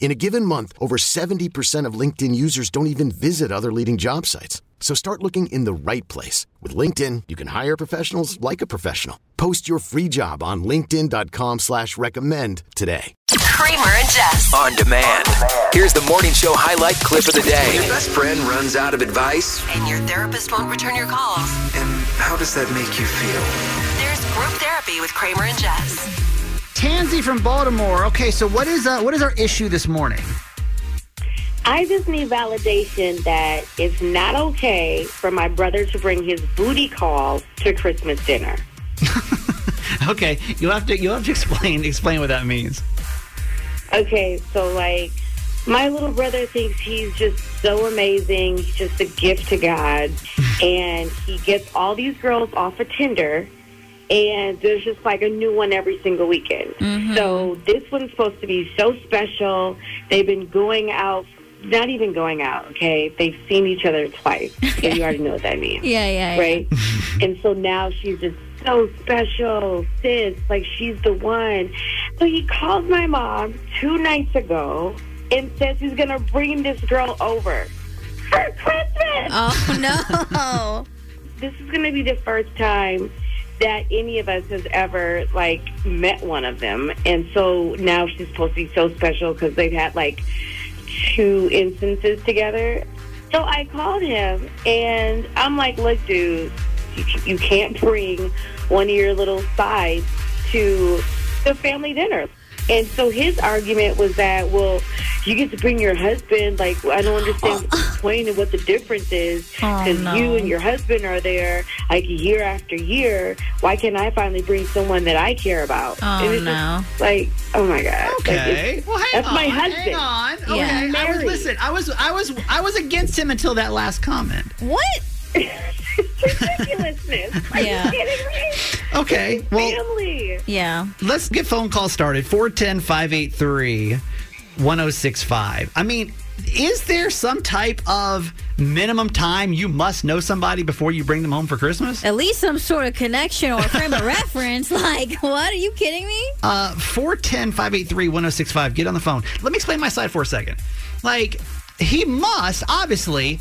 In a given month, over 70% of LinkedIn users don't even visit other leading job sites. So start looking in the right place. With LinkedIn, you can hire professionals like a professional. Post your free job on linkedin.com slash recommend today. Kramer and Jess. On demand. Here's the morning show highlight clip of the day. When Your best friend runs out of advice. And your therapist won't return your calls. And how does that make you feel? There's group therapy with Kramer and Jess. Tansy from Baltimore. Okay, so what is uh, what is our issue this morning? I just need validation that it's not okay for my brother to bring his booty calls to Christmas dinner. Okay, you'll have to you'll have to explain explain what that means. Okay, so like my little brother thinks he's just so amazing. He's just a gift to God. and he gets all these girls off of Tinder. And there's just like a new one every single weekend. Mm-hmm. So this one's supposed to be so special. They've been going out, not even going out, okay? They've seen each other twice. So you already know what that means. Yeah, yeah, yeah. right? and so now she's just so special, sis. Like she's the one. So he calls my mom two nights ago and says he's gonna bring this girl over for Christmas. Oh no. This is gonna be the first time that any of us has ever like met one of them, and so now she's supposed to be so special because they've had like two instances together. So I called him and I'm like, look, dude, you, you can't bring one of your little sides to the family dinner. And so his argument was that, well, you get to bring your husband. Like, I don't understand the point and what the difference is. Oh, Because no. you and your husband are there like year after year. Why can't I finally bring someone that I care about? Oh, And it's no. just like, oh my God. Okay. it's- well, hang that's on. my Hang on. Okay. Yeah. I was Married. listen. I was I was I was against him until that last comment. What? Ridiculousness. Are Yeah. you kidding me? Okay. Well, Family. Yeah. let's get phone call started 410-583-1065 i mean is there some type of minimum time you must know somebody before you bring them home for christmas At least some sort of connection or frame of reference. Like, what? Are you kidding me? uh 410-583-1065 get on the phone let me explain my side for a second like he must obviously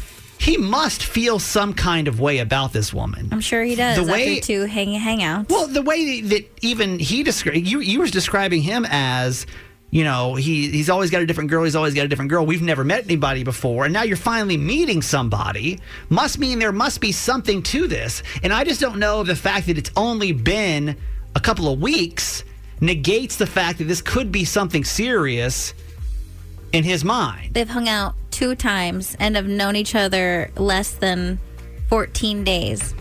he must feel some kind of way about this woman I'm sure he does. The way- to hang hangouts. Well, the way that even he described you, you was describing him as, you know, he he's always got a different girl. He's always got a different girl. We've never met anybody before, and now you're finally meeting somebody. Must mean there must be something to this, and I just don't know the fact that it's only been a couple of weeks negates the fact that this could be something serious in his mind. They've hung out two times and have known each other less than 14 days.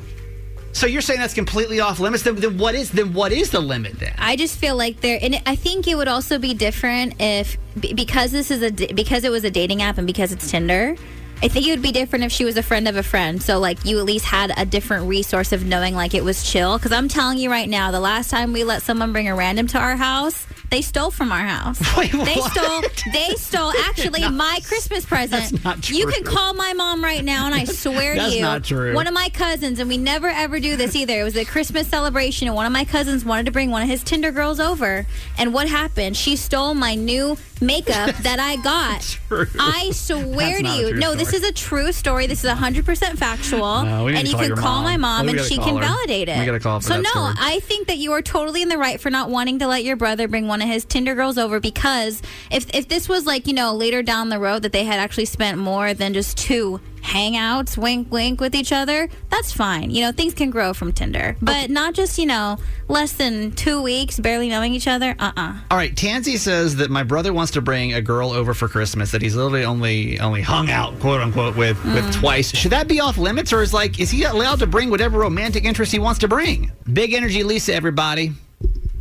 So you're saying that's completely off limits? Then, then what is then what is the limit then? I just feel like there, and I think it would also be different if because this is a because it was a dating app and because it's Tinder. I think it would be different if she was a friend of a friend. So like you at least had a different resource of knowing like it was chill. Because I'm telling you right now, the last time we let someone bring a random to our house, they stole from our house. Wait, they what? stole. They stole actually No. my Christmas present. That's not You can call my mom right now, and I swear to you, not true. one of my cousins, and we never ever do this either. It was a Christmas celebration, and one of my cousins wanted to bring one of his Tinder girls over. And what happened? She stole my new makeup that I got. True. I swear to you. true No, this is a true story. This is 100% factual. No, and you can call mom. my oh, mom Oh, and she can her. validate it. We gotta call for so no, story. I think that you are totally in the right for not wanting to let your brother bring one of his Tinder girls over because if if this was like, you know, later down the road that they had actually spent more than just two hangouts, wink, wink with each other, that's fine. You know, things can grow from Tinder, but not just, you know, less than two weeks, barely knowing each other. Uh uh All right, Tansy says that my brother wants to bring a girl over for Christmas that he's literally only only hung out, quote unquote, with with twice. Should that be off limits, or is like is he allowed to bring whatever romantic interest he wants to bring? Big energy, Lisa. Everybody.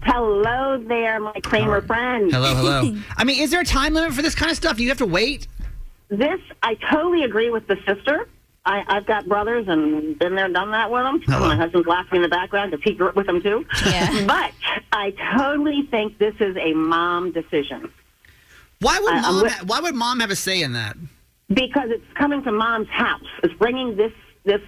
Hello there, my Kramer friend. Hello, hello. I mean, is there a time limit for this kind of stuff? Do you have to wait? This, I totally agree with the sister. I, I've got brothers and been there, done that with them. Hello. My husband's laughing in the background because he grew up with them too. Yeah. But I totally think this is a mom decision Why would I- I'm mom? with- ha- why would mom have a say in that? because it's coming to mom's house. It's bringing this this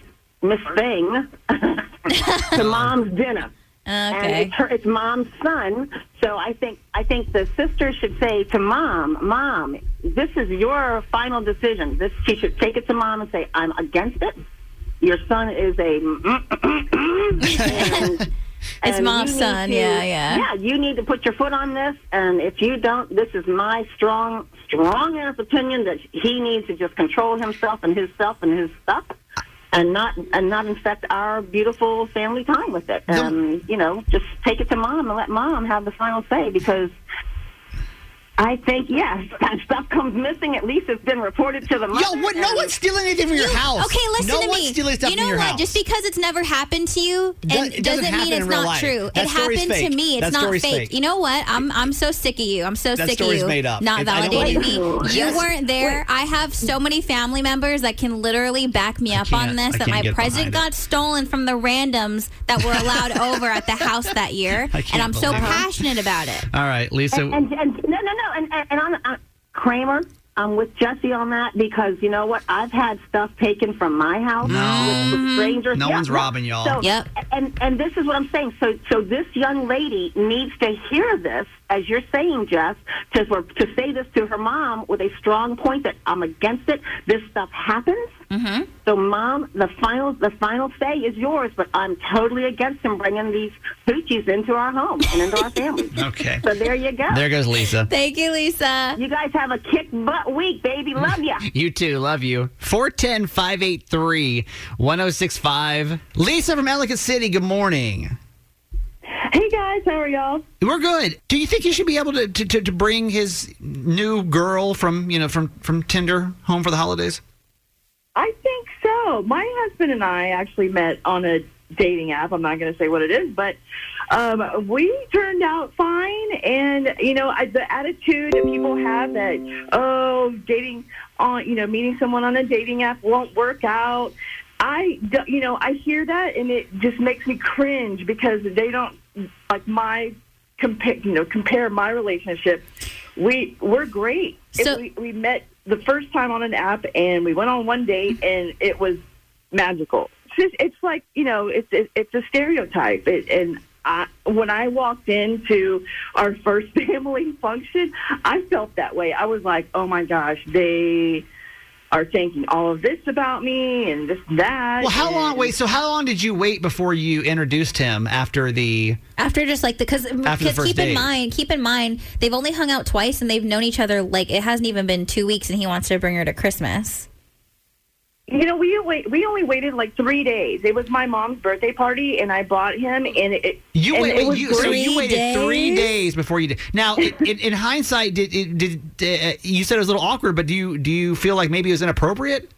Miss Thing to mom's dinner. Ah, and it's her, it's mom's son. So I think I think the sister should say to mom, "Mom, this is your final decision. This she should take it to mom and say, "I'm against it. Your son is a." and, It's and mom's son. to- Yeah, yeah. Yeah, you need to put your foot on this, and if you don't, this is my strong, strong ass opinion that he needs to just control himself and his self and his stuff, and not and not infect our beautiful family time with it. And um, you know, just take it to mom and let mom have the final say because. I think yes, that stuff comes missing. At least it's been reported to the mother. Yo, what? No one's stealing anything from your You- house. Okay, listen no to one's me. stealing stuff you know from your what? house. Just because it's never happened to you, Do- and it doesn't doesn't mean it's not life. true. That it story's happened to me. It's That not fake. fake. You know what? I'm I'm so sick of you. I'm so That sick of story's you. made up. Not It- validating believe me. it. You Yes. weren't there. I have so many family members that can literally back me up on this. That my get present behind it. got stolen from the randoms that were allowed over at the house that year, and I'm so passionate about it. All right, Lisa. And, and, and no, no, no, and and, and I'm, i Kramer. I'm with Jesse on that because you know what? I've had stuff taken from my house No. with, with mm-hmm. strangers. No Yeah, one's robbing y'all. So, Yep. And and this is what I'm saying. So so this young lady needs to hear this, as you're saying, Jess, to for, to say this to her mom with a strong point that I'm against it. This stuff happens. Mm-hmm. So, mom, the final the final say is yours, but I'm totally against him bringing these hoochies into our home and into our family. Okay. So there you go. There goes Lisa. Thank you, Lisa. You guys have a kick butt week, baby. Love you. You too. Love you. 410 583 1065. Lisa from Ellicott City, good morning. Hey guys, how are y'all? We're good. Do you think you should be able to, to, to, bring his new girl from, you know, from, from Tinder home for the holidays? I think so. My husband and I actually met on a dating app. I'm not going to say what it is, but um, we turned out fine. And you know, I, the attitude that people have that oh, dating on you know meeting someone on a dating app won't work out. I you know I hear that and it just makes me cringe because they don't like my compare you know compare my relationship. We we're great. If So- we, we met the first time on an app and we went on one date mm-hmm. and it was magical. It's just it's like you know it's it, it's a stereotype it, and. I, when I walked into our first family function, I felt that way. I was like, "Oh my gosh, they are thinking all of this about me and this and that." Well, how long? Wait, so how long did you wait before you introduced him after the. After just like the because After the first keep date. in mind keep in mind they've only hung out twice and they've known each other like it hasn't even been two weeks and he wants to bring her to Christmas. You know, we wait. We only waited like three days. It was my mom's birthday party, and I bought him, and it. You and wait, it was you, so you waited three days? days before you did. Now, in, in, in hindsight, did, it- did uh, you said it was a little awkward, but do you do you feel like maybe it was inappropriate?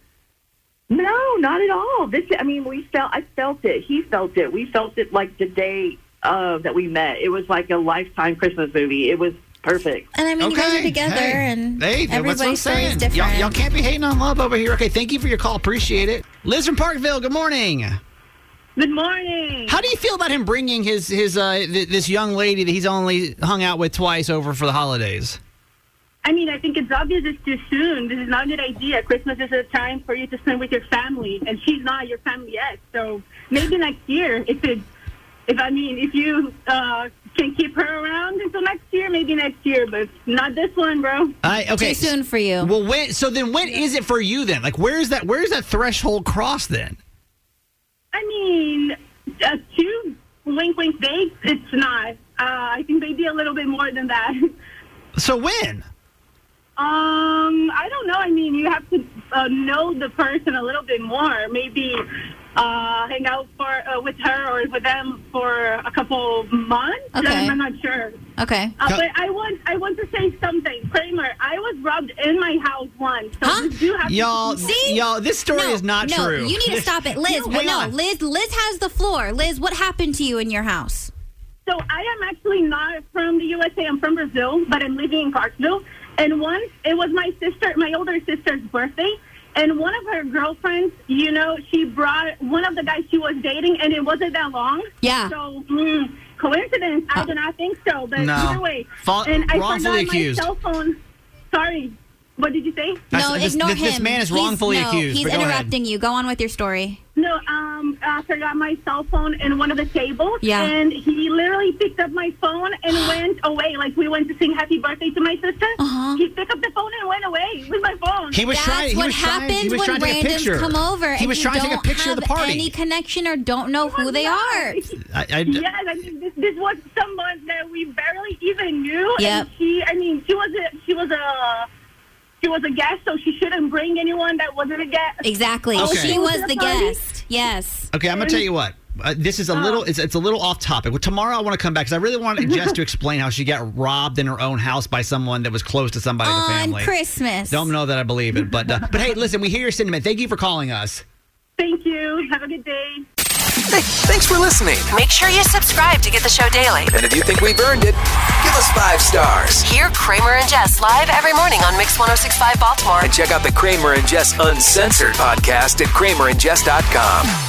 No, not at all. This, I mean, we felt. I felt it. He felt it. We felt it like the day uh, that we met. It was like a lifetime Christmas movie. It was perfect. And I mean you guys are Okay, together hey, and hey, that's what I'm everybody's story is saying. different. Y'all, y'all can't be hating on love over here. Okay, thank you for your call. Appreciate it. Liz from Parkville. Good morning. Good morning. How do you feel about him bringing his his uh, th- this young lady that he's only hung out with twice over for the holidays? I mean, I think it's obvious it's too soon. This is not a good idea. Christmas is a time for you to spend with your family, and she's not your family yet. So maybe next year, if it, if I mean, if you uh, can keep her around until next year, maybe next year, but not this one, bro. I okay. Too soon for you. Well, when so then when is it for you then? Like where's that where's that threshold crossed then? I mean, uh, two wink, wink dates. It's not. Uh, I think they maybe a little bit more than that. So when? Um, I don't know. I mean, you have to uh, know the person a little bit more. Maybe uh, hang out for uh, with her or with them for a couple months. Okay. I'm not sure. Okay. Uh, but I want I want to say something, Kramer. I was robbed in my house once. So Huh? you have Y'all, to See? y'all, this story no, is not no, true. You need to stop it, Liz. No, no, on. Liz. Liz has the floor. Liz, what happened to you in your house? So I am actually not from the USA. I'm from Brazil, but I'm living in Clarksville. And once it was my sister, my older sister's birthday, and one of her girlfriends, you know, she brought one of the guys she was dating, and it wasn't that long. Yeah. So mm, coincidence? I do not think so. But No. either way, Fa- and I wrongfully forgot accused. my cell phone. Sorry, what did you say? That's- no, this- ignore this- him. this man is He's- wrongfully no, accused, He's but go ahead. interrupting you. Go on with your story. No, um, I forgot my cell phone in one of the tables. Yeah. And he literally picked up my phone and went away. Like we went to sing happy birthday to my sister. Uh-huh. He picked up the phone and went away with my phone. He was That's trying. He what was trying. happens He was when trying to take a randoms picture. come over He was you trying to take a picture of the party. any connection or don't know who they are. I, I, yes, I mean, this, this was someone that we barely even knew. Yep. And she, I mean, she was a, she was a, she was a guest, so she shouldn't bring anyone that wasn't a guest. Exactly. Oh, okay. She was the the guest. Yes. Okay, I'm gonna tell you what. Uh, this is a little. It's, it's a little off topic. Well, tomorrow I want to come back because I really want Jess to explain how she got robbed in her own house by someone that was close to somebody in the On family. Christmas. Don't know that I believe it, but uh, but hey, listen, we hear your sentiment. Thank you for calling us. Thank you. Have a good day. Hey, thanks for listening. Make sure you subscribe to get the show daily. And if you think we've earned it, give us five stars. Hear Kramer and Jess live every morning on Mix 1065 Baltimore. And check out the Kramer and Jess Uncensored podcast at kramerandjess.com.